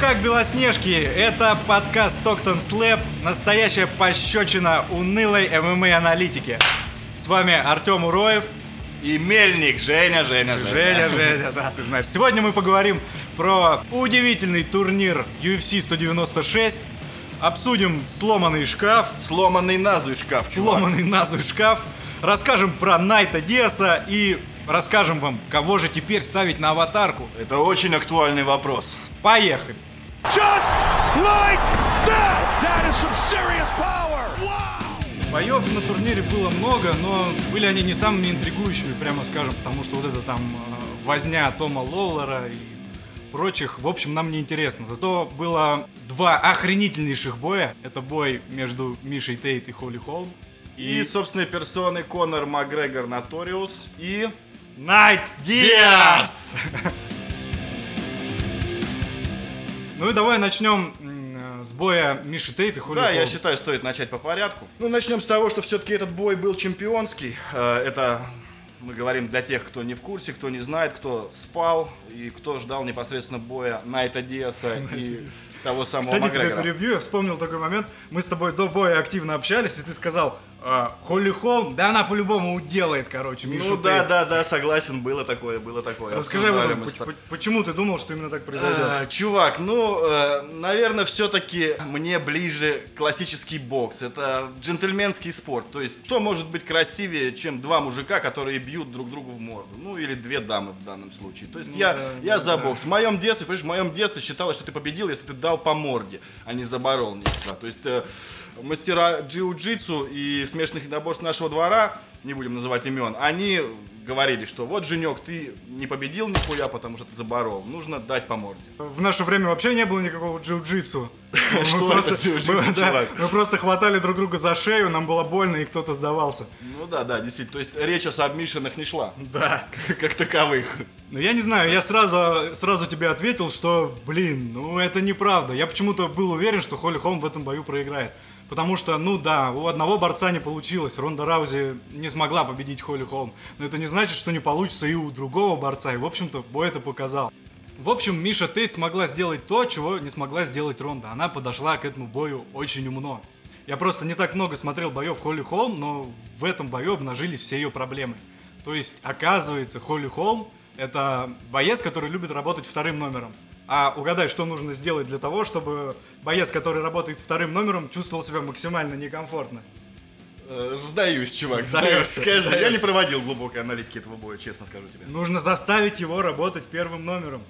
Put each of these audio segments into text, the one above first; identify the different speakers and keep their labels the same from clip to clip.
Speaker 1: Как, Белоснежки? Это подкаст Токтон Слэп, настоящая пощечина унылой ММА-аналитики. С вами Артем Уроев.
Speaker 2: И Мельник, Женя, Женя, Женя.
Speaker 1: Женя, Женя, да, ты знаешь. Сегодня мы поговорим про удивительный турнир UFC 196. Обсудим сломанный шкаф,
Speaker 2: Сломанный назуй шкаф, чувак.
Speaker 1: сломанный назуй шкаф. Расскажем про Найта Диаса и расскажем вам, кого же теперь ставить на аватарку.
Speaker 2: Это очень актуальный вопрос.
Speaker 1: Поехали!
Speaker 3: Just like that! That is some serious power! Wow!
Speaker 1: Боев на турнире было много, но были они не самыми интригующими, прямо скажем, потому что вот это там э, возня Тома Лоулера и прочих, в общем, нам не интересно. Зато было два охренительнейших боя. Это бой между Мишей Тейт и Холли Холм.
Speaker 2: И, собственной персоны Конор Макгрегор Наториус и...
Speaker 1: Найт Диас! Ну и давай начнем э, с боя Миши Тейт и Холли
Speaker 2: Да, я
Speaker 1: Холм.
Speaker 2: считаю, стоит начать по порядку. Ну, начнем с того, что все-таки этот бой был чемпионский. Э, Это мы говорим для тех, кто не в курсе, кто не знает, кто спал и кто ждал непосредственно боя Найта Диаса и того самого
Speaker 1: Кстати, тебя
Speaker 2: Макгрегора.
Speaker 1: перебью, я вспомнил такой момент. Мы с тобой до боя активно общались, и ты сказал, «А, Холли Холм, да она по-любому уделает, короче, Мишу
Speaker 2: Ну да,
Speaker 1: Тейт».
Speaker 2: да, да, согласен, было такое, было такое.
Speaker 1: Расскажи об этом, поч- почему ты думал, что именно так произойдет?
Speaker 2: А, Чувак, ну, э, наверное, все-таки мне ближе классический бокс. Это джентльменский спорт. То есть, что может быть красивее, чем два мужика, которые бьют друг другу в морду? Ну, или две дамы в данном случае. То есть, я,
Speaker 1: да,
Speaker 2: я
Speaker 1: да,
Speaker 2: за
Speaker 1: да.
Speaker 2: бокс. В моем детстве, понимаешь, в моем детстве считалось, что ты победил, если ты дал по морде, а не заборол никуда. То есть, э, мастера джиу-джитсу и смешанных единоборств нашего двора, не будем называть имен, они говорили, что вот, Женек, ты не победил нихуя, потому что ты заборол. Нужно дать по морде.
Speaker 1: В наше время вообще не было никакого джиу-джитсу. Мы
Speaker 2: Что
Speaker 1: просто-
Speaker 2: это джиу-джитсу?
Speaker 1: Мы просто хватали друг друга за шею, нам было больно, и кто-то сдавался.
Speaker 2: Ну да, да, действительно. То есть речь о сабмишинах не шла.
Speaker 1: Да.
Speaker 2: Как таковых.
Speaker 1: Ну, я не знаю, я сразу, сразу тебе ответил, что, блин, ну это неправда. Я почему-то был уверен, что Холли Холм в этом бою проиграет. Потому что, ну да, у одного борца не получилось. Ронда Раузи не смогла победить Холли Холм. Но это не значит, что не получится и у другого борца. И, в общем-то, бой это показал. В общем, Миша Тейт смогла сделать то, чего не смогла сделать Ронда. Она подошла к этому бою очень умно. Я просто не так много смотрел боев Холли Холм, но в этом бою обнажились все ее проблемы. То есть, оказывается, Холли Холм это боец, который любит работать вторым номером. А угадай, что нужно сделать для того, чтобы боец, который работает вторым номером, чувствовал себя максимально некомфортно.
Speaker 2: Э, Сдаюсь, чувак, сдаюсь.
Speaker 1: Сдаешься,
Speaker 2: Скажи, я
Speaker 1: сдаешься.
Speaker 2: не проводил глубокой аналитики этого боя, честно скажу тебе.
Speaker 1: Нужно заставить его работать первым номером.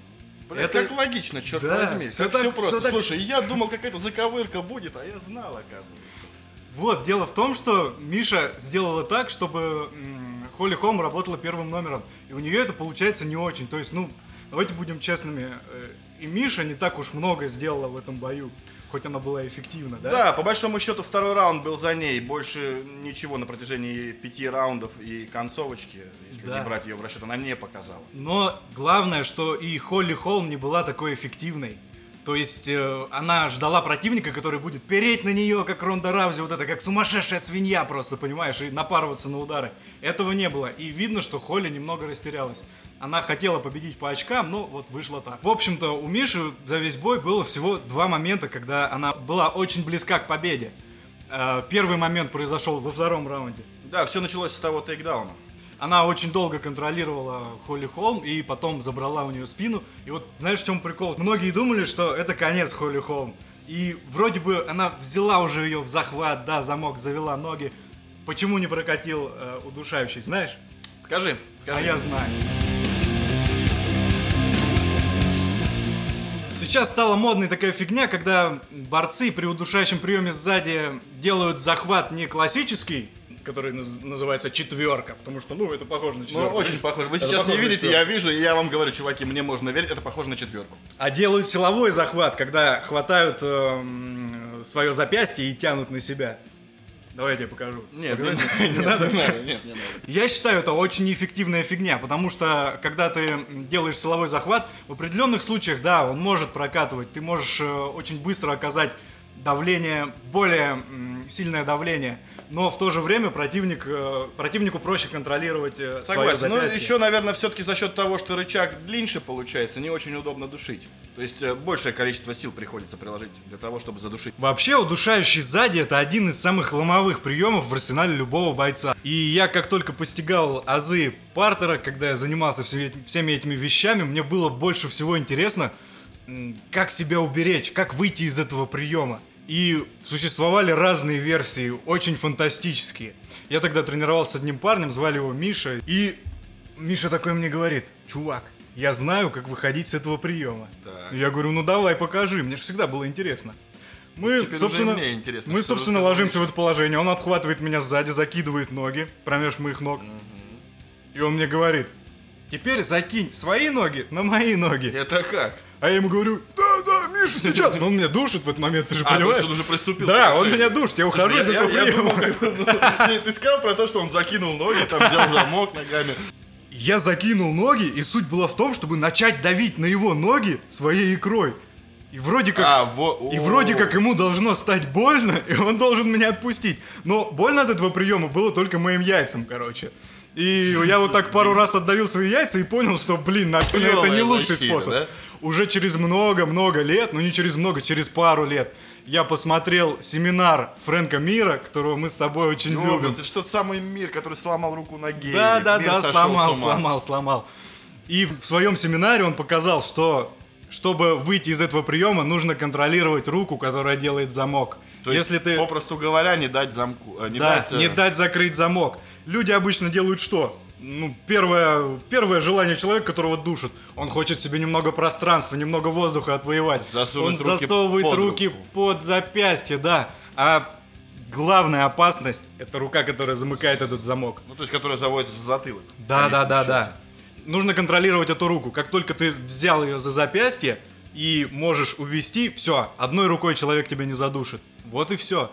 Speaker 2: Бля,
Speaker 1: это-
Speaker 2: как логично, черт
Speaker 1: Да,
Speaker 2: возьми.
Speaker 1: всё
Speaker 2: Как
Speaker 1: так-
Speaker 2: все просто.
Speaker 1: всё так-
Speaker 2: Слушай, я думал, какая-то заковырка будет, а я знал, оказывается.
Speaker 1: Вот, дело в том, что Миша сделала так, чтобы м, Холли Холм работала первым номером. И у нее это получается не очень. То есть, ну, давайте будем честными. э, И Миша не так уж много сделала в этом бою. Хоть она была эффективна, да?
Speaker 2: Да, по большому счету второй раунд был за ней. Больше ничего на протяжении пяти раундов и концовочки, если
Speaker 1: Да.
Speaker 2: не брать ее в расчет, она не показала.
Speaker 1: Но главное, что и Холли Холм не была такой эффективной. То есть э, она ждала противника, который будет переть на нее, как Ронда Раузи, вот это, как сумасшедшая свинья просто, понимаешь, и напарываться на удары. Этого не было. И видно, что Холли немного растерялась. Она хотела победить по очкам, но вот вышло так. В общем-то, у Миши за весь бой было всего два момента, когда она была очень близка к победе. Э, Первый момент произошел во втором раунде.
Speaker 2: Да, все началось с того тейкдауна.
Speaker 1: Она очень долго контролировала Холли Холм и потом забрала у нее спину. И вот знаешь, в чем прикол? Многие думали, что это конец Холли Холм. И вроде бы она взяла уже ее в захват, да, замок, завела ноги. Почему не прокатил э, удушающий, знаешь?
Speaker 2: Скажи, скажи.
Speaker 1: А я знаю. Сейчас стала модной такая фигня, когда борцы при удушающем приеме сзади делают захват не классический, который наз- называется четверка, потому что, ну, это похоже на
Speaker 2: Ну,
Speaker 1: четверку.
Speaker 2: очень похоже. Вы
Speaker 1: Это
Speaker 2: сейчас не видите, я вижу, и я вам говорю, чуваки, мне можно верить, это похоже на четверку.
Speaker 1: А делают силовой захват, когда хватают свое запястье и тянут на себя. Давай я тебе покажу.
Speaker 2: Нет,
Speaker 1: Покажу?
Speaker 2: не, не надо, не надо, нет, не надо.
Speaker 1: Я считаю, это очень неэффективная фигня, потому что, когда ты делаешь силовой захват, в определенных случаях, да, он может прокатывать. Ты можешь э, очень быстро оказать давление, более сильное давление. Но в то же время противник, э, противнику проще контролировать э,
Speaker 2: Согласен. Ну,
Speaker 1: запястье.
Speaker 2: еще, наверное, все-таки за счет того, что рычаг длиннее получается, не очень удобно душить. То есть э, большее количество сил приходится приложить для того, чтобы задушить.
Speaker 1: Вообще, удушающий сзади это один из самых ломовых приемов в арсенале любого бойца. И я как только постигал азы партера, когда я занимался всеми, эти- всеми этими вещами, мне было больше всего интересно, как себя уберечь, как выйти из этого приема. И существовали разные версии, очень фантастические. Я тогда тренировался с одним парнем, звали его Миша, и Миша такой мне говорит, чувак, я знаю, как выходить с этого приема.
Speaker 2: Так.
Speaker 1: Я говорю, ну давай, покажи, мне же всегда было интересно. Мы,
Speaker 2: теперь
Speaker 1: собственно,
Speaker 2: мне интересно,
Speaker 1: мы, собственно, ложимся в это положение. Он обхватывает меня сзади, закидывает ноги промеж моих ног. И он мне говорит, теперь закинь свои ноги на мои ноги.
Speaker 2: Это как?
Speaker 1: А я ему говорю, Миша, сейчас. Но он меня душит в этот момент, ты же
Speaker 2: А, то есть
Speaker 1: понимаешь?
Speaker 2: он уже приступил
Speaker 1: Да, он меня душит, я ухожу из этого
Speaker 2: я- я
Speaker 1: приема.
Speaker 2: думал, как бы, ну, ты, сказал про то, что он закинул ноги, там взял замок ногами.
Speaker 1: Я закинул ноги, и суть была в том, чтобы начать давить на его ноги своей икрой. И вроде как...
Speaker 2: А, во...
Speaker 1: И вроде как ему должно стать больно, и он должен меня отпустить. Но больно от этого приема было только моим яйцам, короче. И я вот так пару раз отдавил свои яйца и понял, что, блин, наверное, это не лучший способ. Уже через много-много лет, ну не через много, через пару лет, я посмотрел семинар Фрэнка Мира, которого мы с тобой очень
Speaker 2: Ну,
Speaker 1: любим.
Speaker 2: это что-то самый мир, который сломал руку ноги.
Speaker 1: Да, да,
Speaker 2: Мир
Speaker 1: да, сломал, сломал, сломал. И в своем семинаре он показал, что чтобы выйти из этого приема, нужно контролировать руку, которая делает замок.
Speaker 2: То есть,
Speaker 1: Если ты...
Speaker 2: попросту говоря, не дать замку. э, Не
Speaker 1: да,
Speaker 2: дать, э,
Speaker 1: не дать закрыть замок. Люди обычно делают что? Ну, первое, первое желание человека, которого душит, он хочет себе немного пространства, немного воздуха отвоевать.
Speaker 2: Засунуть
Speaker 1: он
Speaker 2: руки
Speaker 1: засовывает
Speaker 2: под
Speaker 1: руки
Speaker 2: руку.
Speaker 1: под запястье, да. А главная опасность это рука, которая замыкает этот замок.
Speaker 2: Ну, то есть, которая заводится за затылок.
Speaker 1: Да, да, да,
Speaker 2: конечном
Speaker 1: да.
Speaker 2: счете.
Speaker 1: Нужно контролировать эту руку. Как только ты взял ее за запястье и можешь увести, все, одной рукой человек тебя не задушит. Вот и все.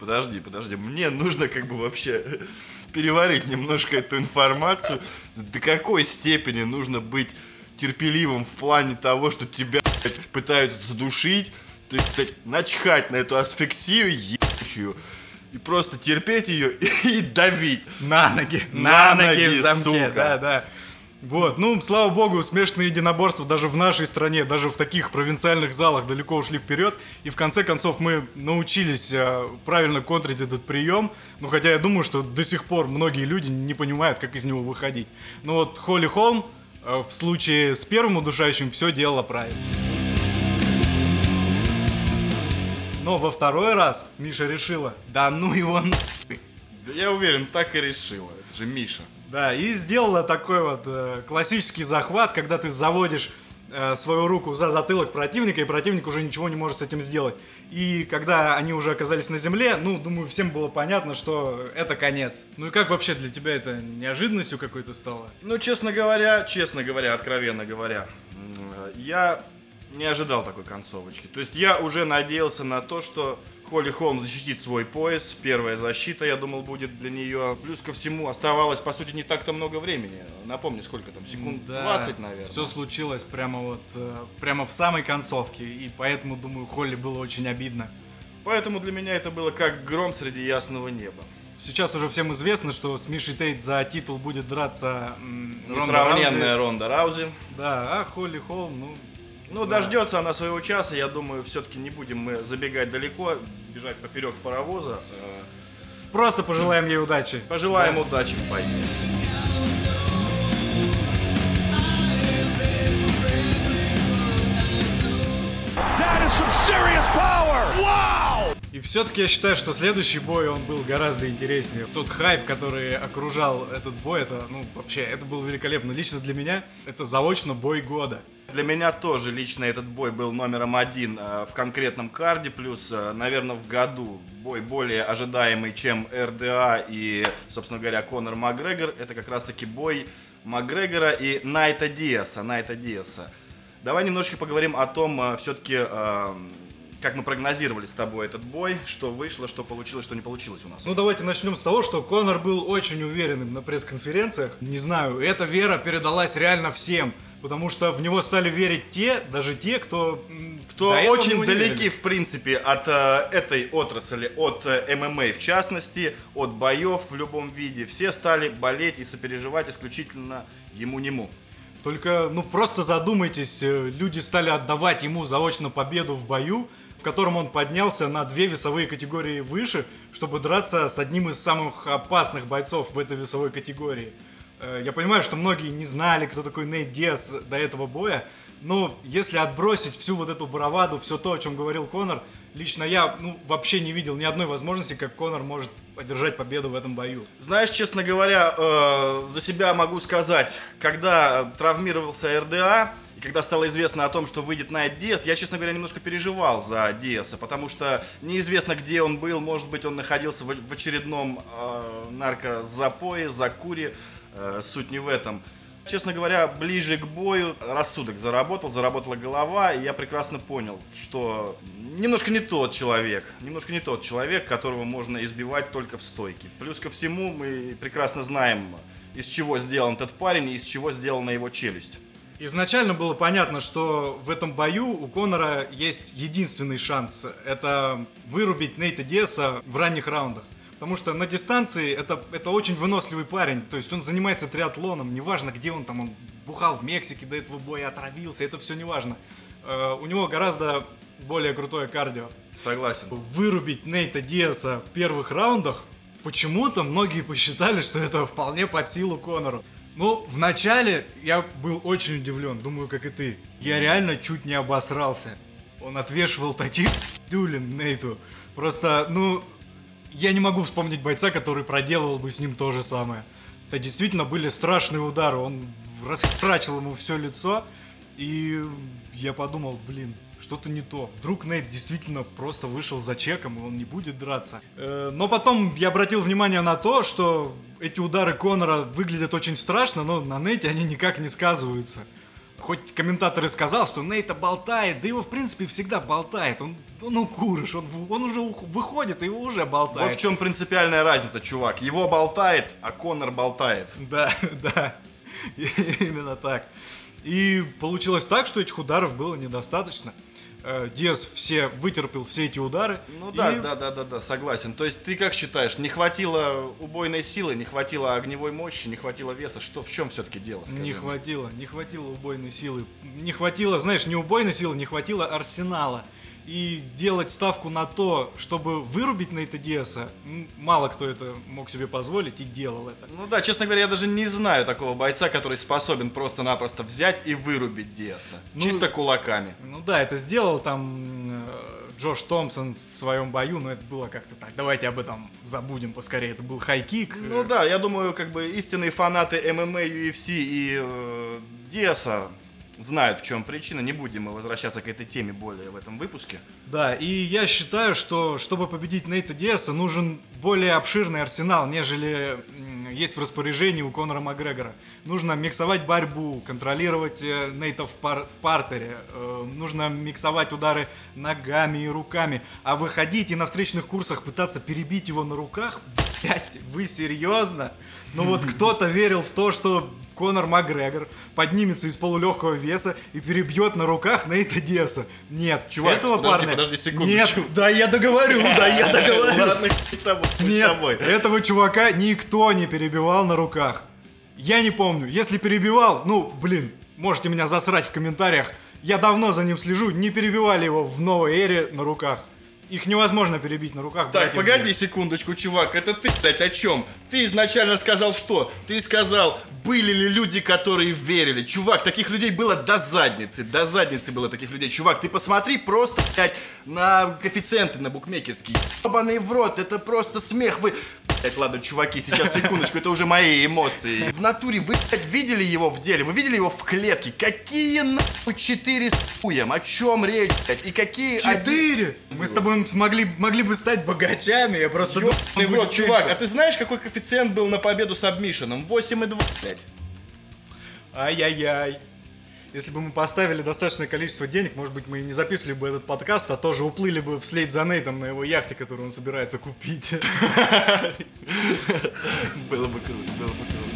Speaker 2: Подожди, подожди. Мне нужно как бы вообще переварить немножко эту информацию. До какой степени нужно быть терпеливым в плане того, что тебя блядь, пытаются задушить, то есть блядь, начхать на эту асфиксию ебучую и просто терпеть ее и давить.
Speaker 1: На ноги,
Speaker 2: На
Speaker 1: на, ноги,
Speaker 2: ноги,
Speaker 1: в замке,
Speaker 2: сука.
Speaker 1: да, да. Вот, ну, слава богу, смешанные единоборства даже в нашей стране, даже в таких провинциальных залах далеко ушли вперед. И в конце концов мы научились э, правильно контрить этот прием. Ну, хотя я думаю, что до сих пор многие люди не понимают, как из него выходить. Но вот Холли Холм э, в случае с первым удушающим все делала правильно. Но во второй раз Миша решила, да ну его нахуй.
Speaker 2: Да я уверен, так и решила. Это же Миша.
Speaker 1: Да, и сделала такой вот э, классический захват, когда ты заводишь э, свою руку за затылок противника, и противник уже ничего не может с этим сделать. И когда они уже оказались на земле, ну, думаю, всем было понятно, что это конец. Ну и как вообще для тебя это неожиданностью какой-то стало?
Speaker 2: Ну, честно говоря, честно говоря, откровенно говоря, м, я не ожидал такой концовочки. То есть я уже надеялся на то, что Холли Холм защитит свой пояс. Первая защита, я думал, будет для нее. Плюс ко всему, оставалось, по сути, не так-то много времени. Напомню, сколько там, секунд 20, наверное.
Speaker 1: Все случилось прямо вот, э, прямо в самой концовке, и поэтому, думаю, Холли было очень обидно.
Speaker 2: Поэтому для меня это было как гром среди ясного неба.
Speaker 1: Сейчас уже всем известно, что с Мишей Тейт за титул будет драться м, Ронда Раузи.
Speaker 2: Ронда Раузи.
Speaker 1: Да, а Холли Холм, ну...
Speaker 2: Ну,
Speaker 1: Да.
Speaker 2: дождется она своего часа, я думаю, все-таки не будем мы забегать далеко, бежать поперек паровоза. Э,
Speaker 1: Просто пожелаем ей удачи.
Speaker 2: Пожелаем удачи в бою.
Speaker 3: That is some serious power. Wow.
Speaker 1: Все-таки я считаю, что следующий бой, он был гораздо интереснее. Тот хайп, который окружал этот бой, это, ну, вообще, это было великолепно. Лично для меня это заочно бой года.
Speaker 2: Для меня тоже лично этот бой был номером один э, в конкретном карде, плюс, э, наверное, в году бой более ожидаемый, чем РДА и, собственно говоря, Конор Макгрегор. Это как раз-таки бой Макгрегора и Найта Диаса. Найта Диаса. Давай немножко поговорим о том, все-таки, как мы прогнозировали с тобой этот бой, что вышло, что получилось, что не получилось у нас.
Speaker 1: Ну, давайте начнем с того, что Конор был очень уверенным на пресс-конференциях. Не знаю, эта вера передалась реально всем. Потому что в него стали верить те, даже те, кто...
Speaker 2: Кто очень далеки, в принципе, от э, этой отрасли, от э, ММА в частности, от боев в любом виде. Все стали болеть и сопереживать исключительно ему-нему.
Speaker 1: Только, ну, просто задумайтесь, э, люди стали отдавать ему заочно победу в бою, в котором он поднялся на две весовые категории выше, чтобы драться с одним из самых опасных бойцов в этой весовой категории. Э, Я понимаю, что многие не знали, кто такой Нейт Диас до этого боя, но если отбросить всю вот эту браваду, все то, о чем говорил Конор, лично я, ну, вообще не видел ни одной возможности, как Конор может одержать победу в этом бою.
Speaker 2: Знаешь, честно говоря, э, за себя могу сказать, когда травмировался РДА, и когда стало известно о том, что выйдет Найт Диас, я, честно говоря, немножко переживал за Диаса, потому что неизвестно, где он был, может быть, он находился в, в очередном э, наркозапое, закуре, э, суть не в этом. Честно говоря, ближе к бою рассудок заработал, заработала голова, и я прекрасно понял, что немножко не тот человек, немножко не тот человек, которого можно избивать только в стойке. Плюс ко всему, мы прекрасно знаем, из чего сделан этот парень и из чего сделана его челюсть.
Speaker 1: Изначально было понятно, что в этом бою у Конора есть единственный шанс. Это вырубить Нейта Диаса в ранних раундах. Потому что на дистанции это, это очень выносливый парень. То есть он занимается триатлоном. Неважно, где он там, он бухал в Мексике до этого боя, отравился. Это все неважно. Э, у него гораздо более крутое кардио.
Speaker 2: Согласен.
Speaker 1: Вырубить Нейта Диаса в первых раундах, почему-то многие посчитали, что это вполне под силу Конору. Ну, вначале я был очень удивлен, думаю, как и ты. Я реально чуть не обосрался. Он отвешивал таких дюлин Нейту. Просто, ну, я не могу вспомнить бойца, который проделывал бы с ним то же самое. Это действительно были страшные удары. Он растрачил ему все лицо. И я подумал, блин, что-то не то. Вдруг Нейт действительно просто вышел за чеком, и он не будет драться. Э, Но потом я обратил внимание на то, что эти удары Конора выглядят очень страшно, но на Нейте они никак не сказываются. Хоть комментатор и сказал, что Нейта болтает, да его в принципе всегда болтает. Он, он укурыш, он, он уже выходит, и его уже болтает.
Speaker 2: Вот в чем принципиальная разница, чувак. Его болтает, а Конор болтает.
Speaker 1: Да, да, именно так. И получилось так, что этих ударов было недостаточно. Э, Диас все вытерпел все эти удары.
Speaker 2: Ну
Speaker 1: и-
Speaker 2: да, да, да, да, да, согласен. То есть ты как считаешь, не хватило убойной силы, не хватило огневой мощи, не хватило веса? Что в чем все-таки дело? скажи
Speaker 1: Не хватило, не хватило убойной силы. Не хватило, знаешь, не убойной силы, не хватило арсенала. И делать ставку на то, чтобы вырубить Нейта Диаса, м, мало кто это мог себе позволить и делал это.
Speaker 2: Ну да, честно говоря, я даже не знаю такого бойца, который способен просто-напросто взять и вырубить Диаса.
Speaker 1: Ну,
Speaker 2: Чисто кулаками.
Speaker 1: Ну да, это сделал там э, Джош Томпсон в своем бою, но это было как-то так. Давайте об этом забудем поскорее. Это был хайкик.
Speaker 2: Ну да, я думаю, как бы истинные фанаты ММА, UFC и э, Диаса знают, в чем причина. Не будем мы возвращаться к этой теме более в этом выпуске.
Speaker 1: Да, и я считаю, что чтобы победить Нейта Диаса, нужен более обширный арсенал, нежели есть в распоряжении у Конора Макгрегора. Нужно миксовать борьбу, контролировать э, Нейта в, пар- в партере, э, нужно миксовать удары ногами и руками, а выходить и на встречных курсах пытаться перебить его на руках, блять, вы серьезно? Ну вот кто-то верил в то, что Конор Макгрегор поднимется из полулегкого веса и перебьет на руках Нейта Диаса. Нет,
Speaker 2: Чувак,
Speaker 1: этого
Speaker 2: подожди,
Speaker 1: парня...
Speaker 2: подожди секунду.
Speaker 1: Нет, да я договорю, да я договорю.
Speaker 2: Ладно, с тобой, с
Speaker 1: Нет,
Speaker 2: тобой.
Speaker 1: этого чувака никто не перебивал на руках. Я не помню. Если перебивал, ну, блин, можете меня засрать в комментариях. Я давно за ним слежу, не перебивали его в новой эре на руках. Их невозможно перебить на руках.
Speaker 2: Так, погоди
Speaker 1: Диас.
Speaker 2: секундочку, чувак, это ты, блядь, о чем? Ты изначально сказал что? Ты сказал, были ли люди, которые верили. Чувак, таких людей было до задницы, до задницы было таких людей. Чувак, ты посмотри просто, блядь, на коэффициенты на букмекерские. Ебаный в рот, это просто смех, вы... Блядь, ладно, чуваки, сейчас секундочку, это уже мои эмоции. В натуре вы, блядь, видели его в деле? Вы видели его в клетке? Какие нахуй четыре с хуем? О чем речь, блядь? И какие...
Speaker 1: Четыре! Мы с тобой смогли, могли бы стать богачами, я просто думал,
Speaker 2: Ёбаный в
Speaker 1: будет
Speaker 2: рот, чувак, а ты знаешь, какой коэффициент был на победу с обмишином? 8,2, блядь.
Speaker 1: Ай-яй-яй. Если бы мы поставили достаточное количество денег, может быть, мы и не записывали бы этот подкаст, а тоже уплыли бы вслед за Нейтом на его яхте, которую он собирается купить.
Speaker 2: Было бы круто, было бы круто.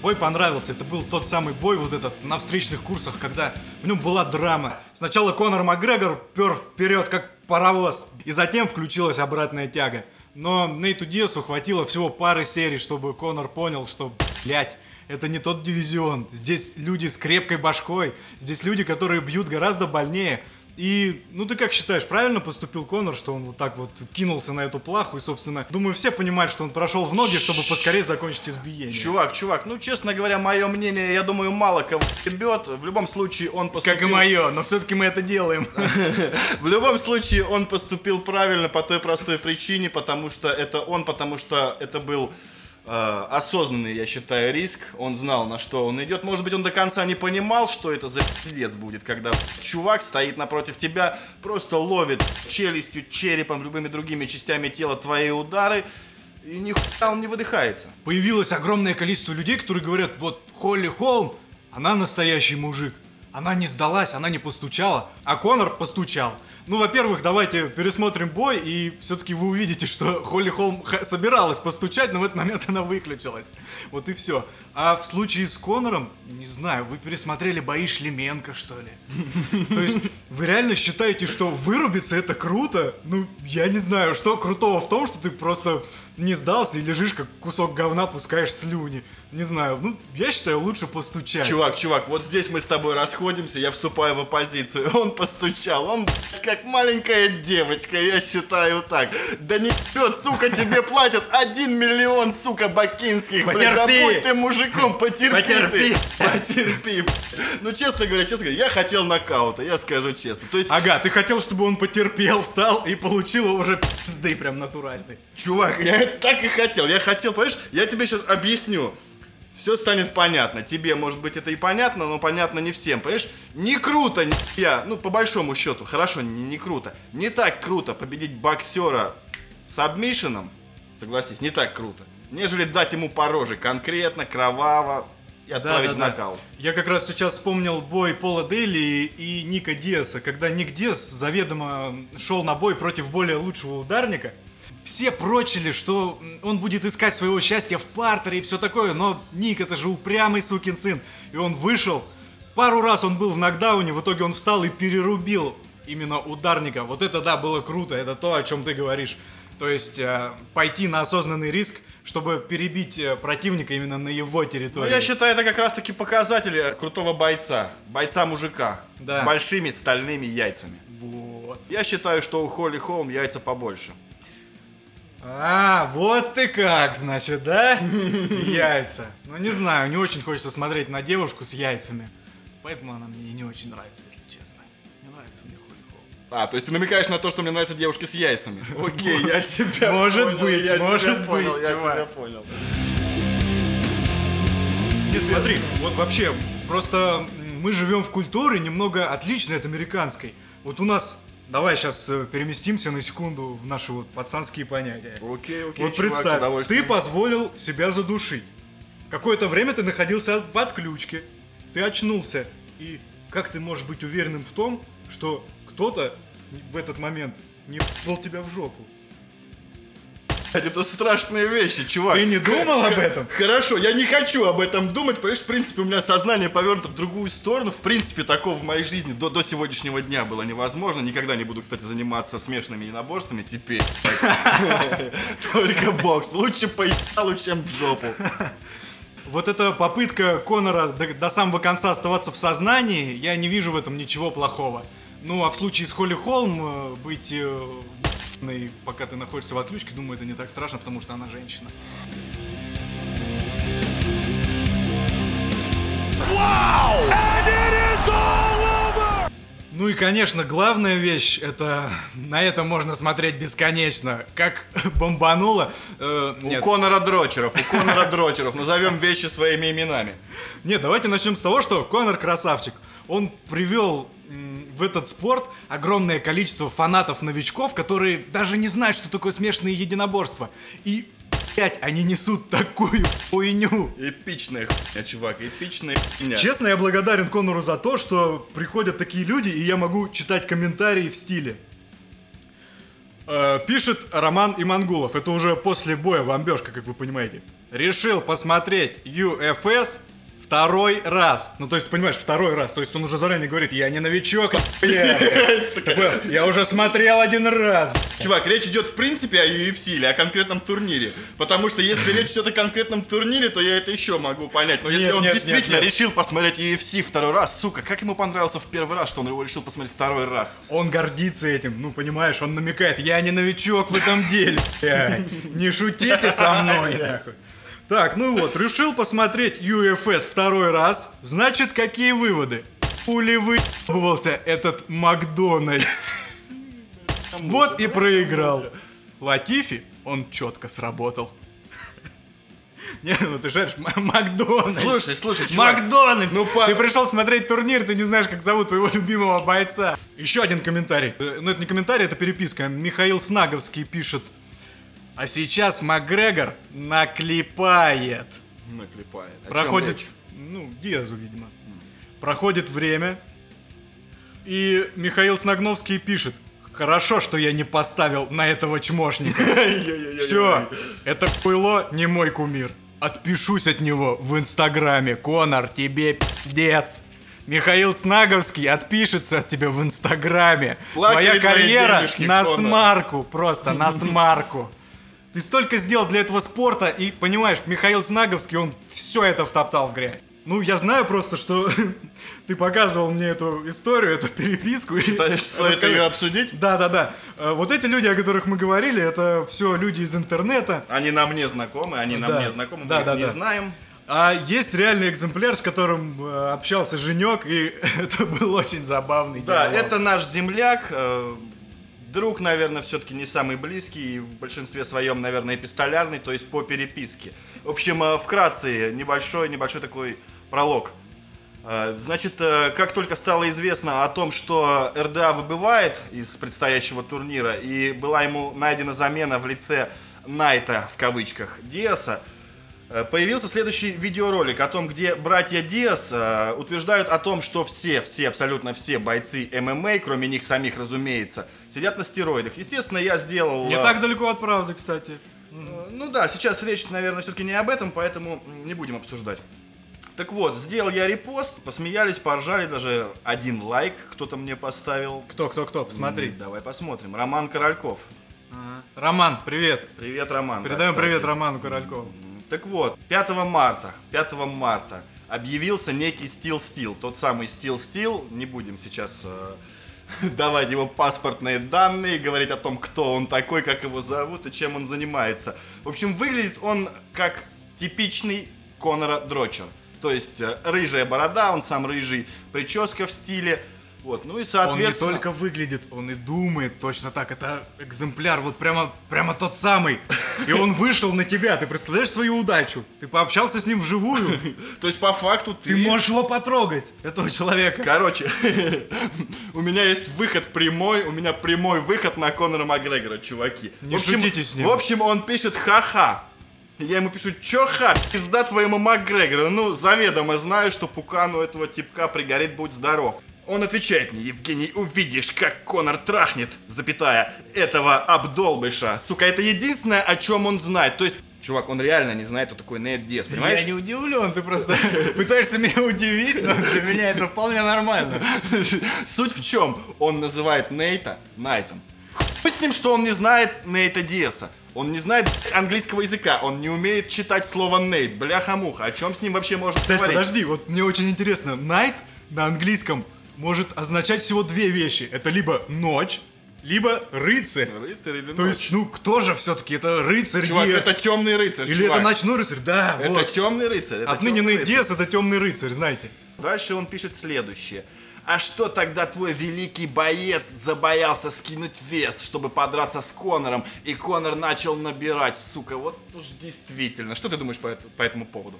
Speaker 1: Бой понравился. Это был тот самый бой вот этот на встречных курсах, когда в нем была драма. Сначала Конор Макгрегор пер вперед как паровоз, и затем включилась обратная тяга. Но Нейту Диасу хватило всего пары серий, чтобы Конор понял, что, блядь, это не тот дивизион. Здесь люди с крепкой башкой. Здесь люди, которые бьют гораздо больнее. И, ну ты как считаешь, правильно поступил Конор, что он вот так вот кинулся на эту плаху? И, собственно, думаю, все понимают, что он прошел в ноги, чтобы поскорее закончить избиение.
Speaker 2: Чувак, чувак, ну, честно говоря, мое мнение, я думаю, мало кого ебет. В любом случае, он поступил...
Speaker 1: Как и мое, но все-таки мы это делаем.
Speaker 2: В любом случае, он поступил правильно по той простой причине, потому что это он, потому что это был осознанный, я считаю, риск. Он знал, на что он идет. Может быть, он до конца не понимал, что это за пиздец будет, когда чувак стоит напротив тебя, просто ловит челюстью, черепом, любыми другими частями тела твои удары, и нихуя он не выдыхается.
Speaker 1: Появилось огромное количество людей, которые говорят, вот Холли Холм, она настоящий мужик. Она не сдалась, она не постучала, а Конор постучал. Ну, во-первых, давайте пересмотрим бой, и все-таки вы увидите, что Холли Холм собиралась постучать, но в этот момент она выключилась. Вот и все. А в случае с Конором, не знаю, вы пересмотрели бои Шлеменко, что ли? То есть, вы реально считаете, что вырубиться это круто? Ну, я не знаю, что крутого в том, что ты просто не сдался и лежишь как кусок говна, пускаешь слюни. Не знаю, ну, я считаю, лучше постучать.
Speaker 2: Чувак, чувак, вот здесь мы с тобой расходимся, я вступаю в оппозицию. Он постучал, он блядь, как маленькая девочка, я считаю так. Да не пьет, сука, тебе платят 1 миллион, сука, бакинских. блядь, да
Speaker 1: Потерпи.
Speaker 2: будь ты мужиком, потерпи
Speaker 1: Потерпи.
Speaker 2: ты. Потерпи. Ну, честно говоря, честно говоря, я хотел нокаута, я скажу честно. То есть,
Speaker 1: Ага, ты хотел, чтобы он потерпел, встал и получил уже пизды прям натуральный.
Speaker 2: Чувак, я так и хотел. Я хотел, понимаешь, я тебе сейчас объясню. Все станет понятно. Тебе, может быть, это и понятно, но понятно не всем. Понимаешь, не круто, я, ну, по большому счету, хорошо, не, не круто. Не так круто победить боксера с абмишином, согласись, не так круто, нежели дать ему по роже конкретно, кроваво и отправить в нокаут.
Speaker 1: Я как раз сейчас вспомнил бой Пола Дели и Ника Диаса, когда Ник Диас заведомо шел на бой против более лучшего ударника. Все прочили, что он будет искать своего счастья в партере и все такое, но Ник это же упрямый сукин сын. И он вышел, пару раз он был в нокдауне, в итоге он встал и перерубил именно ударника. Вот это да, было круто, это то, о чем ты говоришь. То есть э, пойти на осознанный риск, чтобы перебить э, противника именно на его
Speaker 2: Ну,
Speaker 1: территории.
Speaker 2: я считаю, это как раз-таки показатели крутого бойца. Бойца-мужика.
Speaker 1: Да.
Speaker 2: С большими стальными яйцами.
Speaker 1: Вот.
Speaker 2: Я считаю, что у Холли Холм яйца побольше.
Speaker 1: А, вот ты как, значит, да? Яйца. Ну, не знаю, не очень хочется смотреть на девушку с яйцами. Поэтому она мне и не очень нравится, если честно. Не нравится мне Холм.
Speaker 2: А, то есть ты намекаешь на то, что мне нравятся девушки с яйцами. Окей, я тебя
Speaker 1: Может
Speaker 2: понял,
Speaker 1: быть,
Speaker 2: я тебя
Speaker 1: может
Speaker 2: понял,
Speaker 1: быть,
Speaker 2: я
Speaker 1: чувак.
Speaker 2: тебя понял.
Speaker 1: Нет, смотри, вот вообще, просто мы живем в культуре немного отличной от американской. Вот у нас, давай сейчас переместимся на секунду в наши вот пацанские понятия.
Speaker 2: Окей, окей,
Speaker 1: Вот
Speaker 2: чувак, с
Speaker 1: представь,
Speaker 2: удовольствием.
Speaker 1: ты позволил себя задушить. Какое-то время ты находился в отключке. Ты очнулся. И как ты можешь быть уверенным в том, что кто-то в этот момент не был тебя в жопу?
Speaker 2: Это страшные вещи, чувак.
Speaker 1: Ты не думал об этом?
Speaker 2: Хорошо, я не хочу об этом думать, понимаешь, в принципе, у меня сознание повернуто в другую сторону. В принципе, такого в моей жизни до, до сегодняшнего дня было невозможно. Никогда не буду, кстати, заниматься смешанными единоборствами теперь. Только бокс. Лучше поебалу, чем в жопу.
Speaker 1: Вот эта попытка Конора до, до самого конца оставаться в сознании, я не вижу в этом ничего плохого. Ну, а в случае с Холли Холм э, быть в***ной, пока ты находишься в отключке, думаю, это не так страшно, потому что она женщина.
Speaker 3: Wow! And it is all over!
Speaker 1: Ну и, конечно, главная вещь, это на это можно смотреть бесконечно. Как бомбануло. э,
Speaker 2: У Конора Дрочеров, у Конора Дрочеров. Назовем вещи своими именами.
Speaker 1: Нет, давайте начнем с того, что Конор красавчик. Он привел в этот спорт огромное количество фанатов-новичков, которые даже не знают, что такое смешанные единоборства. И, блядь, они несут такую хуйню.
Speaker 2: Эпичная хуйня, чувак, эпичная хуйня.
Speaker 1: Честно, я благодарен Конору за то, что приходят такие люди, и я могу читать комментарии в стиле. Э, пишет Роман Имангулов. Это уже после боя бомбежка, как вы понимаете. Решил посмотреть UFS второй раз. Ну, то есть, понимаешь, второй раз. То есть он уже заранее говорит, я не новичок, бля. я уже смотрел один раз.
Speaker 2: Чувак, речь идет в принципе о UFC или о конкретном турнире. Потому что если речь идет о конкретном турнире, то я это еще могу понять. Но если
Speaker 1: Нет,
Speaker 2: он
Speaker 1: нет,
Speaker 2: действительно
Speaker 1: нет,
Speaker 2: решил посмотреть UFC второй раз, сука, как ему понравился в первый раз, что он его решил посмотреть второй раз?
Speaker 1: Он гордится этим, ну понимаешь, он намекает, я не новичок в этом деле, блядь. не шутите со мной, нахуй. Так, ну вот, решил посмотреть UFS второй раз, значит, какие выводы? Пули выебывался этот Макдональдс. Вот и проиграл. Латифи, он четко сработал. Не, ну ты жаришь Макдональдс.
Speaker 2: Слушай, слушай, чувак.
Speaker 1: Макдональдс!
Speaker 2: ну, по-
Speaker 1: Ты пришел смотреть турнир, ты не знаешь, как зовут твоего любимого бойца. Еще один комментарий. Э, Ну, это не комментарий, это переписка. Михаил Снаговский пишет. А сейчас Макгрегор наклепает.
Speaker 2: Наклепает. О
Speaker 1: Проходит, ну, Диазу, видимо. Проходит время, и Михаил Снагновский пишет. Хорошо, что я не поставил на этого чмошника. Все, это хуйло не мой кумир. Отпишусь от него в инстаграме. Конор, тебе пиздец. Михаил Снаговский отпишется от тебя в инстаграме. Твоя карьера на смарку, просто на смарку. Ты столько сделал для этого спорта, и понимаешь, Михаил Снаговский, он все это втоптал в грязь. Ну, я знаю просто, что ты показывал мне эту историю, эту переписку.
Speaker 2: Считаешь, стоит
Speaker 1: рассказал-
Speaker 2: ее обсудить?
Speaker 1: Да, да, да. Э, Вот эти люди, о которых мы говорили, это все люди из интернета.
Speaker 2: Они нам не знакомы, они нам не знакомы, мы
Speaker 1: Да,
Speaker 2: их
Speaker 1: да,
Speaker 2: не
Speaker 1: да.
Speaker 2: знаем.
Speaker 1: А есть реальный экземпляр, с которым э, общался Женек, и это был очень забавный
Speaker 2: Да,
Speaker 1: диалог.
Speaker 2: это наш земляк. Друг, наверное, все-таки не самый близкий, и в большинстве своем, наверное, эпистолярный, то есть по переписке. В общем, э, вкратце, небольшой, небольшой такой пролог. Э, Значит, э, как только стало известно о том, что РДА выбывает из предстоящего турнира, и была ему найдена замена в лице Найта, в кавычках, Диаса, Появился следующий видеоролик о том, где братья Диас э, утверждают о том, что все, все, абсолютно все бойцы ММА, кроме них самих, разумеется, сидят на стероидах. Естественно, я сделал...
Speaker 1: Не
Speaker 2: э,
Speaker 1: так далеко от правды, кстати.
Speaker 2: э, Ну да, сейчас речь, наверное, все-таки не об этом, поэтому не будем обсуждать. Так вот, сделал я репост, посмеялись, поржали, даже один лайк кто-то мне поставил.
Speaker 1: Кто, кто, кто, посмотри.
Speaker 2: Давай посмотрим. Роман Корольков.
Speaker 1: Роман, привет.
Speaker 2: Привет, Роман. да,
Speaker 1: Передаем
Speaker 2: кстати.
Speaker 1: привет Роману Королькову.
Speaker 2: Так вот, 5 марта, 5 марта объявился некий Steel Steel, тот самый Steel Steel, не будем сейчас э, давать его паспортные данные, говорить о том, кто он такой, как его зовут и чем он занимается. В общем, выглядит он как типичный Конора Дрочер. То есть э, рыжая борода, он сам рыжий, прическа в стиле. Вот, ну и
Speaker 1: Он не
Speaker 2: соответственно...
Speaker 1: только выглядит, он и думает точно так. Это экземпляр, вот прямо, прямо тот самый. И он вышел на тебя. Ты представляешь свою удачу? Ты пообщался с ним вживую.
Speaker 2: То есть по факту ты...
Speaker 1: Ты можешь его потрогать, этого человека.
Speaker 2: Короче, у меня есть выход прямой, у меня прямой выход на Конора Макгрегора, чуваки.
Speaker 1: Не шутите с ним.
Speaker 2: В общем, он пишет ха-ха. Я ему пишу, чё ха, пизда твоему Макгрегору. Ну, заведомо знаю, что пукану этого типка пригорит, будь здоров. Он отвечает мне, Евгений, увидишь, как Конор трахнет, запятая, этого обдолбыша. Сука, это единственное, о чем он знает. То есть, чувак, он реально не знает, кто такой Нейт Диас, понимаешь?
Speaker 1: Я не удивлен, ты просто пытаешься меня удивить, но для меня это вполне нормально.
Speaker 2: Суть в чем? Он называет Нейта Найтом. Хуй с ним, что он не знает Нейта Диаса. Он не знает английского языка, он не умеет читать слово Нейт. Бляха-муха, о чем с ним вообще можно говорить?
Speaker 1: подожди, вот мне очень интересно. Night на английском может означать всего две вещи. Это либо ночь, либо рыцарь.
Speaker 2: Рыцарь или
Speaker 1: То
Speaker 2: ночь?
Speaker 1: есть, ну кто же все-таки? Это рыцарь
Speaker 2: Чувак,
Speaker 1: Диас.
Speaker 2: это темный рыцарь,
Speaker 1: Или
Speaker 2: чувак.
Speaker 1: это ночной рыцарь? Да,
Speaker 2: Это
Speaker 1: вот.
Speaker 2: темный рыцарь. это
Speaker 1: Отныне
Speaker 2: темный рыцарь.
Speaker 1: Диас это темный рыцарь, знаете.
Speaker 2: Дальше он пишет следующее. А что тогда твой великий боец забоялся скинуть вес, чтобы подраться с Конором, и Конор начал набирать, сука, вот уж действительно. Что ты думаешь по, по этому поводу?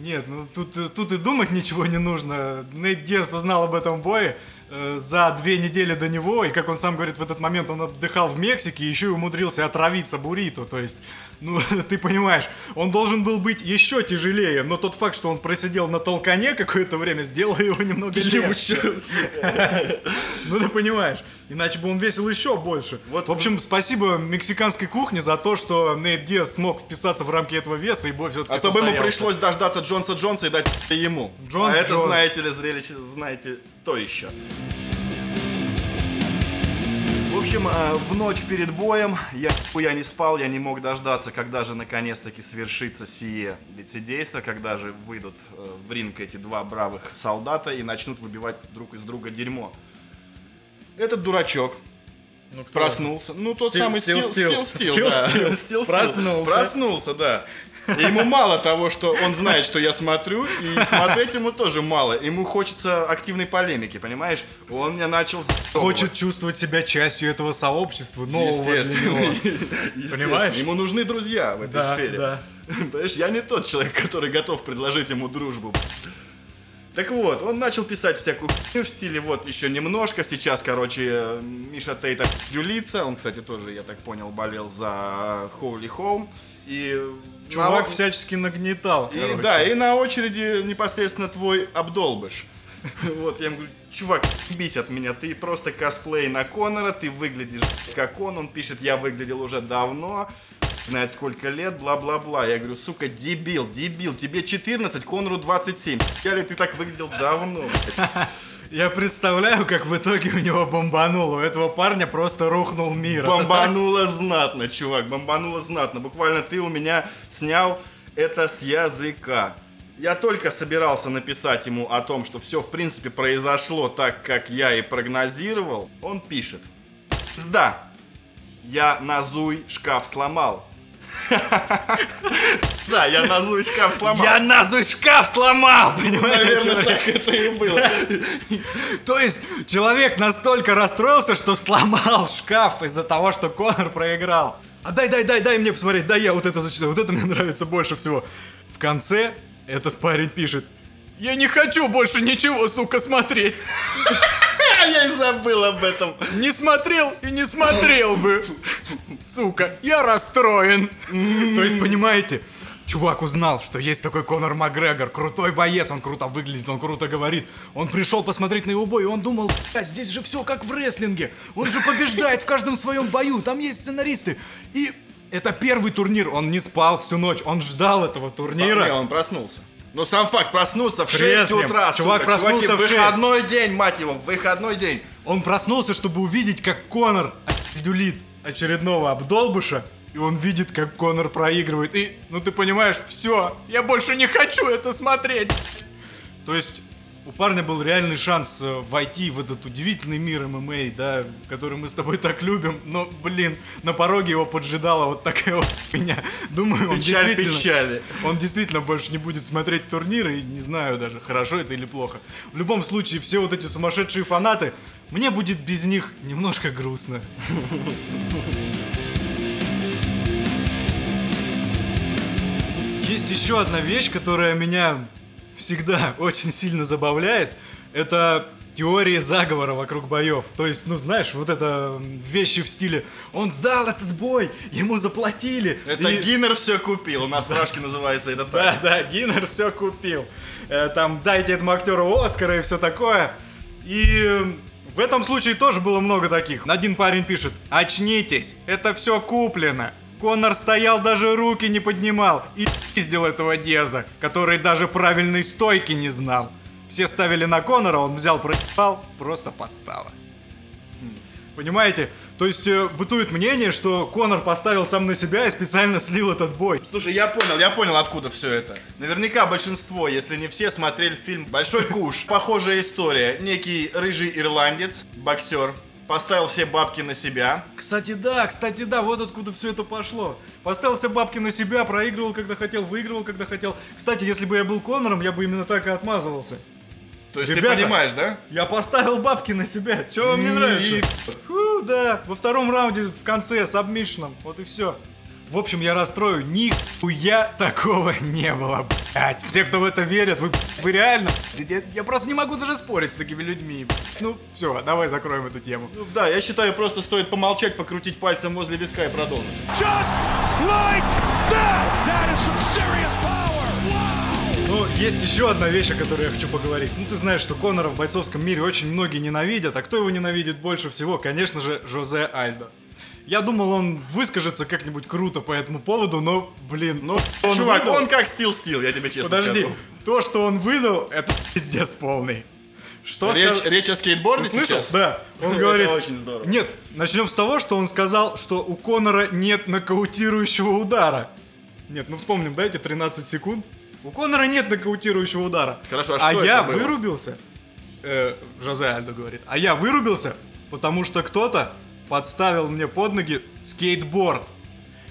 Speaker 1: Нет, ну тут, тут и думать ничего не нужно. Нейт Диас узнал об этом бое э, за две недели до него, и как он сам говорит, в этот момент он отдыхал в Мексике, и еще и умудрился отравиться буррито. То есть, ну, ты понимаешь, он должен был быть еще тяжелее, но тот факт, что он просидел на толкане какое-то время, сделал его немного легче. Ну, ты понимаешь. Иначе бы он весил еще больше.
Speaker 2: Вот
Speaker 1: в общем, спасибо мексиканской кухне за то, что Нейт Диас смог вписаться в рамки этого веса, и бой все-таки
Speaker 2: А то бы ему пришлось дождаться Джонса Джонса и дать ему.
Speaker 1: Джонс
Speaker 2: а это, знаете ли, зрелище, знаете, то еще. В общем, э, в ночь перед боем я я не спал, я не мог дождаться, когда же наконец-таки свершится сие лицедейство, когда же выйдут э, в ринг эти два бравых солдата и начнут выбивать друг из друга дерьмо. Этот дурачок
Speaker 1: Ну, кто?
Speaker 2: проснулся. Ну, тот
Speaker 1: Стил-
Speaker 2: самый
Speaker 1: Стил
Speaker 2: Стил
Speaker 1: Стил.
Speaker 2: Стил, да.
Speaker 1: Стил. Проснулся.
Speaker 2: Проснулся, да. И ему мало того, что он знает, что я смотрю, и смотреть ему тоже мало. Ему хочется активной полемики, понимаешь? Он меня начал
Speaker 1: Хочет чувствовать себя частью этого сообщества, нового для
Speaker 2: Естественно.
Speaker 1: него.
Speaker 2: Естественно.
Speaker 1: Понимаешь?
Speaker 2: Ему нужны друзья в этой
Speaker 1: Да,
Speaker 2: сфере.
Speaker 1: да.
Speaker 2: Понимаешь, я не тот человек, который готов предложить ему дружбу. Так вот, он начал писать всякую хуйню в стиле вот еще немножко. Сейчас, короче, э, Миша Тейт юлится. Он, кстати, тоже, я так понял, болел за Holy Home. И
Speaker 1: Чувак
Speaker 2: на-
Speaker 1: всячески нагнетал.
Speaker 2: и,
Speaker 1: короче.
Speaker 2: да, и на очереди непосредственно твой обдолбыш. Вот, я ему говорю, чувак, бись от меня, ты просто косплей на Конора, ты выглядишь как он, он пишет, я выглядел уже давно, знает сколько лет, бла-бла-бла. Я говорю, сука, дебил, дебил, тебе 14, Конору 27. Я ли ты так выглядел давно? блядь?»
Speaker 1: Я представляю, как в итоге у него бомбануло. У этого парня просто рухнул мир.
Speaker 2: Бомбануло знатно, чувак, бомбануло знатно. Буквально ты у меня снял это с языка. Я только собирался написать ему о том, что все в принципе произошло так, как я и прогнозировал. Он пишет. Сда, я назуй шкаф сломал. Да, я назуй шкаф сломал.
Speaker 1: Я назуй шкаф сломал, понимаете?
Speaker 2: Наверное, так это и было.
Speaker 1: То есть человек настолько расстроился, что сломал шкаф из-за того, что Конор проиграл. А дай, дай, дай, дай мне посмотреть, дай я вот это зачитаю, вот это мне нравится больше всего. В конце этот парень пишет, я не хочу больше ничего, сука, смотреть.
Speaker 2: А я и забыл об этом.
Speaker 1: Не смотрел и не смотрел бы. Сука, я расстроен. То есть, понимаете, чувак узнал, что есть такой Конор Макгрегор, крутой боец, он круто выглядит, он круто говорит. Он пришел посмотреть на его бой, и он думал, «Бля, здесь же все как в рестлинге. Он же побеждает в каждом своем бою, там есть сценаристы. И это первый турнир, он не спал всю ночь, он ждал этого турнира.
Speaker 2: Не, он проснулся. Ну, сам факт, проснуться в 6
Speaker 1: Трезвым.
Speaker 2: утра,
Speaker 1: Чувак
Speaker 2: сука,
Speaker 1: проснулся
Speaker 2: чуваки,
Speaker 1: в шесть.
Speaker 2: выходной день, мать его, выходной день.
Speaker 1: Он проснулся, чтобы увидеть, как Конор дюлит очередного обдолбыша, и он видит, как Конор проигрывает. И, ну ты понимаешь, все, я больше не хочу это смотреть. То есть у парня был реальный шанс э, войти в этот удивительный мир ММА, да, который мы с тобой так любим, но, блин, на пороге его поджидала вот такая вот меня. Думаю, он
Speaker 2: Печаль
Speaker 1: действительно...
Speaker 2: печали.
Speaker 1: Он действительно больше не будет смотреть турниры, и не знаю даже, хорошо это или плохо. В любом случае, все вот эти сумасшедшие фанаты, мне будет без них немножко грустно. Есть еще одна вещь, которая меня всегда очень сильно забавляет. Это теории заговора вокруг боев. То есть, ну знаешь, вот это вещи в стиле «Он сдал этот бой, ему заплатили».
Speaker 2: Это
Speaker 1: и-
Speaker 2: Гиннер все купил. У нас в Рашке называется это
Speaker 1: да,
Speaker 2: так.
Speaker 1: да, Гиннер все купил. Э, Там дайте этому актеру Оскара и все такое. И в этом случае тоже было много таких. Один парень пишет, очнитесь, это все куплено. Конор стоял, даже руки не поднимал и пиздил этого Деза, который даже правильной стойки не знал. Все ставили на Конора, он взял, проебал, просто подстава. Понимаете? То есть э, бытует мнение, что Конор поставил сам на себя и специально слил этот бой.
Speaker 2: Слушай, я понял, я понял, откуда все это. Наверняка большинство, если не все, смотрели фильм «Большой куш». Похожая история. Некий рыжий ирландец, боксер, поставил все бабки на себя.
Speaker 1: Кстати, да, кстати, да, вот откуда все это пошло. Поставил все бабки на себя, проигрывал, когда хотел, выигрывал, когда хотел. Кстати, если бы я был Конором, я бы именно так и отмазывался.
Speaker 2: То есть
Speaker 1: Ребята,
Speaker 2: ты понимаешь, да?
Speaker 1: Я поставил бабки на себя. Чего вам не
Speaker 2: И-
Speaker 1: нравится? Фу, да, во втором раунде в конце с обмишином. Вот и все. В общем, я расстрою, нихуя такого не было. блядь, все, кто в это верят, вы, вы реально... Я, я просто не могу даже спорить с такими людьми. Ну, все, давай закроем эту тему.
Speaker 2: Ну да, я считаю, просто стоит помолчать, покрутить пальцем возле виска и продолжить.
Speaker 3: Just like that! That is some serious power! Wow!
Speaker 1: Ну, есть еще одна вещь, о которой я хочу поговорить. Ну, ты знаешь, что Конора в бойцовском мире очень многие ненавидят, а кто его ненавидит больше всего? Конечно же, Жозе Альдо. Я думал, он выскажется как-нибудь круто по этому поводу, но, блин,
Speaker 2: Ну,
Speaker 1: он
Speaker 2: чувак,
Speaker 1: выдал-
Speaker 2: он как стил стил, я тебе честно
Speaker 1: Подожди,
Speaker 2: скажу.
Speaker 1: то, что он выдал, это пиздец полный. Что
Speaker 2: Речь,
Speaker 1: сказ-
Speaker 2: речь о скейтборде
Speaker 1: Ты слышал?
Speaker 2: сейчас?
Speaker 1: Да. Он
Speaker 2: Это
Speaker 1: говорит...
Speaker 2: очень здорово.
Speaker 1: Нет, начнем с того, что он сказал, что у Конора нет нокаутирующего удара. Нет, ну вспомним, дайте 13 секунд. У Конора нет нокаутирующего удара.
Speaker 2: Хорошо, а
Speaker 1: а
Speaker 2: что
Speaker 1: я
Speaker 2: это было?
Speaker 1: вырубился. Э, Жозе Альдо говорит. А я вырубился, потому что кто-то подставил мне под ноги скейтборд.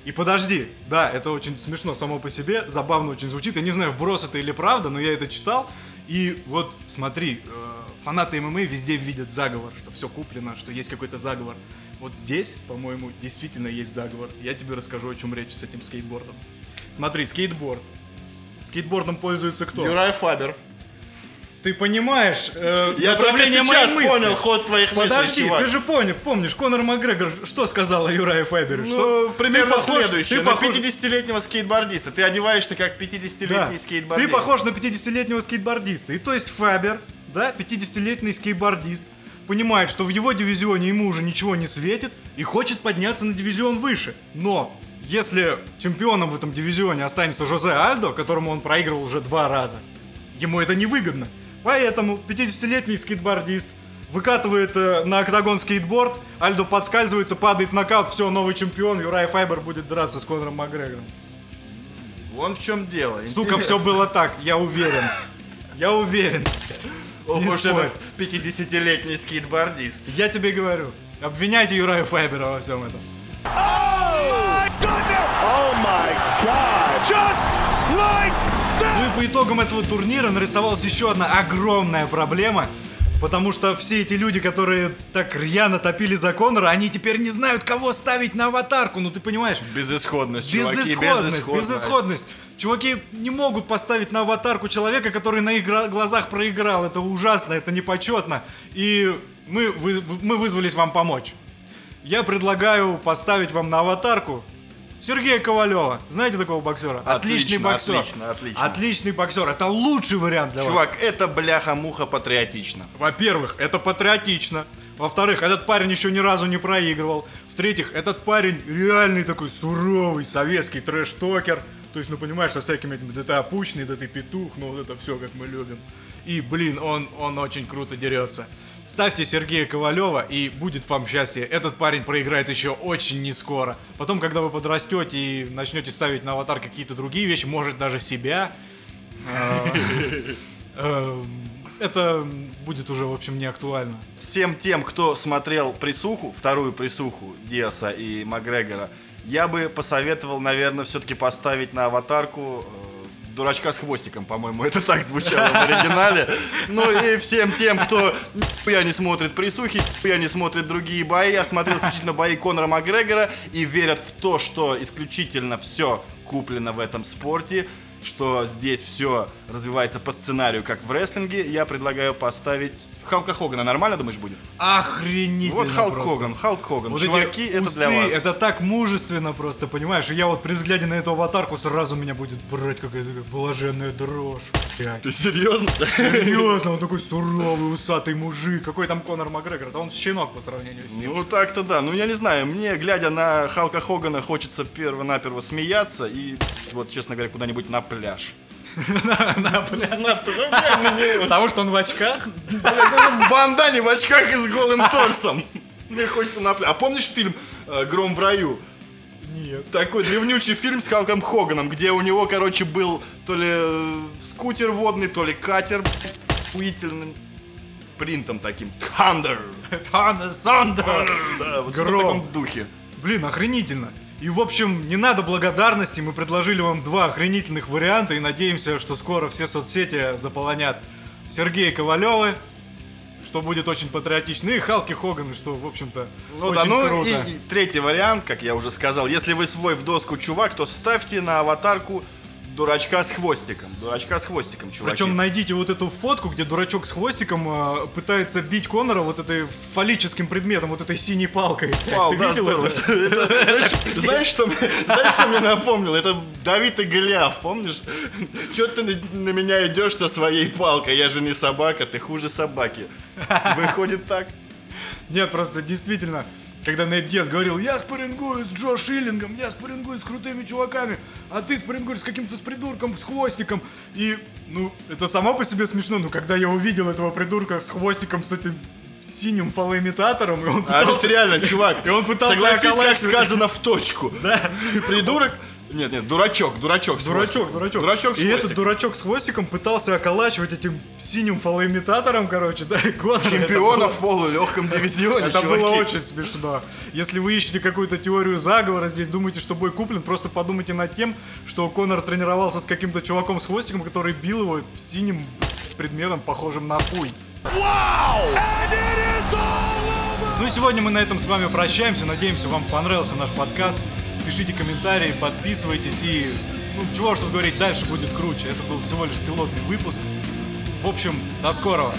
Speaker 1: И подожди, да, это очень смешно само по себе, забавно очень звучит. Я не знаю, вброс это или правда, но я это читал. И вот смотри, э, фанаты ММА везде видят заговор, что все куплено, что есть какой-то заговор. Вот здесь, по-моему, действительно есть заговор. Я тебе расскажу, о чем речь с этим скейтбордом. Смотри, скейтборд. Скейтбордом пользуется кто?
Speaker 2: Юрай Фабер.
Speaker 1: Ты понимаешь э,
Speaker 2: Я только сейчас
Speaker 1: мысли?
Speaker 2: понял ход твоих мыслей,
Speaker 1: Подожди,
Speaker 2: чувак.
Speaker 1: ты же понял, помнишь, Конор Макгрегор что сказал о Юрае Фабере?
Speaker 2: Ну,
Speaker 1: что
Speaker 2: примерно
Speaker 1: ты похож-
Speaker 2: следующее.
Speaker 1: Ты
Speaker 2: На
Speaker 1: похож,
Speaker 2: 50-летнего скейтбордиста. Ты одеваешься как 50-летний
Speaker 1: да,
Speaker 2: скейтбордист.
Speaker 1: ты похож на 50-летнего скейтбордиста. И то есть Фабер, да, 50-летний скейтбордист, понимает, что в его дивизионе ему уже ничего не светит и хочет подняться на дивизион выше. Но если чемпионом в этом дивизионе останется Жозе Альдо, которому он проигрывал уже два раза, ему это невыгодно. Поэтому 50-летний скейтбордист выкатывает э, на октагон скейтборд, Альдо подскальзывается, падает в нокаут, все, новый чемпион, Юрай Файбер будет драться с Конором Макгрегором.
Speaker 2: Вон в чем дело.
Speaker 1: Сука,
Speaker 2: Интересно.
Speaker 1: все было так, я уверен. Я уверен.
Speaker 2: Ох уж этот 50-летний скейтбордист.
Speaker 1: Я тебе говорю. Обвиняйте Юрая Файбера во всем этом.
Speaker 3: My goodness! Oh my God! Just like!
Speaker 1: Ну и по итогам этого турнира нарисовалась еще одна огромная проблема. Потому что все эти люди, которые так рьяно топили за Конора, они теперь не знают, кого ставить на аватарку. Ну ты понимаешь?
Speaker 2: Безысходность, чуваки,
Speaker 1: Безысходность,
Speaker 2: безысходность.
Speaker 1: безысходность. Чуваки не могут поставить на аватарку человека, который на их глазах проиграл. Это ужасно, это непочетно. И мы, вы- мы вызвались вам помочь. Я предлагаю поставить вам на аватарку Сергея Ковалева. Знаете такого боксера? Отличный
Speaker 2: Отлично,
Speaker 1: боксер.
Speaker 2: отлично, отлично.
Speaker 1: Отличный боксер. Это лучший вариант для вас.
Speaker 2: Чувак, это бляха-муха патриотично.
Speaker 1: Во-первых, это патриотично. Во-вторых, этот парень еще ни разу не проигрывал. В-третьих, этот парень реальный такой суровый советский трэш-токер. То есть, ну понимаешь, со всякими этими да ты опущенный, да ты петух, ну вот это все, как мы любим. И, блин, он, он очень круто дерется. Ставьте Сергея Ковалева, и будет вам счастье. Этот парень проиграет еще очень не скоро. Потом, когда вы подрастете и начнете ставить на аватар какие-то другие вещи, может даже себя, э, это будет уже, в общем, не актуально.
Speaker 2: Всем тем, кто смотрел присуху, вторую присуху Диаса и Макгрегора, я бы посоветовал, наверное, все-таки поставить на аватарку э, дурачка с хвостиком, по-моему, это так звучало в оригинале. Ну и всем тем, кто я не смотрит присухи, я не смотрит другие бои, а смотрел исключительно бои Конора Макгрегора и верят в то, что исключительно все куплено в этом спорте, что здесь все развивается по сценарию, как в рестлинге, я предлагаю поставить Халка Хогана. Нормально, думаешь, будет?
Speaker 1: Охренительно
Speaker 2: Вот Халк
Speaker 1: просто.
Speaker 2: Хоган, Халк Хоган.
Speaker 1: Вот
Speaker 2: Чуваки, это
Speaker 1: усы,
Speaker 2: для вас.
Speaker 1: это так мужественно просто, понимаешь? И я вот при взгляде на эту аватарку сразу меня будет брать какая-то блаженная дрожь. блядь.
Speaker 2: Ты серьезно?
Speaker 1: Серьезно, он такой суровый, усатый мужик. Какой там Конор Макгрегор? Да он щенок по сравнению с ним.
Speaker 2: Ну так-то да. Ну я не знаю, мне, глядя на Халка Хогана, хочется перво-наперво смеяться и, вот, честно говоря, куда-нибудь на пляж.
Speaker 1: На,
Speaker 2: пляж? Ну,
Speaker 1: Потому что он в очках?
Speaker 2: Ну, В бандане, в очках и с голым торсом. Мне хочется на пляж. А помнишь фильм э, «Гром в раю»?
Speaker 1: Нет.
Speaker 2: Такой древнючий фильм с Халком Хоганом, где у него, короче, был то ли э, скутер водный, то ли катер с охуительным принтом таким. Thunder.
Speaker 1: Thunder, Thunder.
Speaker 2: Да, вот в таком духе.
Speaker 1: Блин, охренительно. И, в общем, не надо благодарности, мы предложили вам два охренительных варианта и надеемся, что скоро все соцсети заполонят Сергея Ковалева, что будет очень патриотично, и Халки Хогана, что, в общем-то,
Speaker 2: Ну
Speaker 1: очень
Speaker 2: да, ну
Speaker 1: круто.
Speaker 2: и, и третий вариант, как я уже сказал, если вы свой в доску чувак, то ставьте на аватарку дурачка с хвостиком. Дурачка с хвостиком, чуваки.
Speaker 1: Причем найдите вот эту фотку, где дурачок с хвостиком э, пытается бить Конора вот этой фаллическим предметом, вот этой синей палкой.
Speaker 2: Вау,
Speaker 1: Ты
Speaker 2: да,
Speaker 1: видел
Speaker 2: здорово.
Speaker 1: это?
Speaker 2: Это, знаешь, что, мне- напомнил? Это Давид и Голиаф, помнишь? Че ты на меня идешь со своей палкой? Я же не собака, ты хуже собаки. Выходит так.
Speaker 1: Нет, просто действительно, когда Нейт Диас говорил, я спаррингую с Джо Шиллингом, я спаррингую с крутыми чуваками, а ты спаррингуешь с каким-то с придурком с хвостиком. И, ну, это само по себе смешно, но когда я увидел этого придурка с хвостиком, с этим синим фалоимитатором, и он
Speaker 2: А
Speaker 1: пытался-
Speaker 2: ведь реально, чувак,
Speaker 1: И он пытался
Speaker 2: согласись, как сказано в точку. Да. Придурок. Нет, нет, дурачок, дурачок. с
Speaker 1: Дурачок, дурачок.
Speaker 2: Дурачок с
Speaker 1: И этот
Speaker 2: хвостиком.
Speaker 1: дурачок с хвостиком пытался околачивать этим синим фалоимитатором, короче, да, и Конора. Это
Speaker 2: Чемпиона
Speaker 1: было-
Speaker 2: в полулегком дивизионе,
Speaker 1: Это
Speaker 2: чуваки.
Speaker 1: было очень смешно. Если вы ищете какую-то теорию заговора, здесь думаете, что бой куплен, просто подумайте над тем, что Конор тренировался с каким-то чуваком с хвостиком, который бил его синим предметом, похожим на
Speaker 3: over!
Speaker 1: Ну и сегодня мы на этом с вами прощаемся. Надеемся, вам понравился наш подкаст пишите комментарии, подписывайтесь и, ну, чего что говорить, дальше будет круче. Это был всего лишь пилотный выпуск. В общем, до скорого.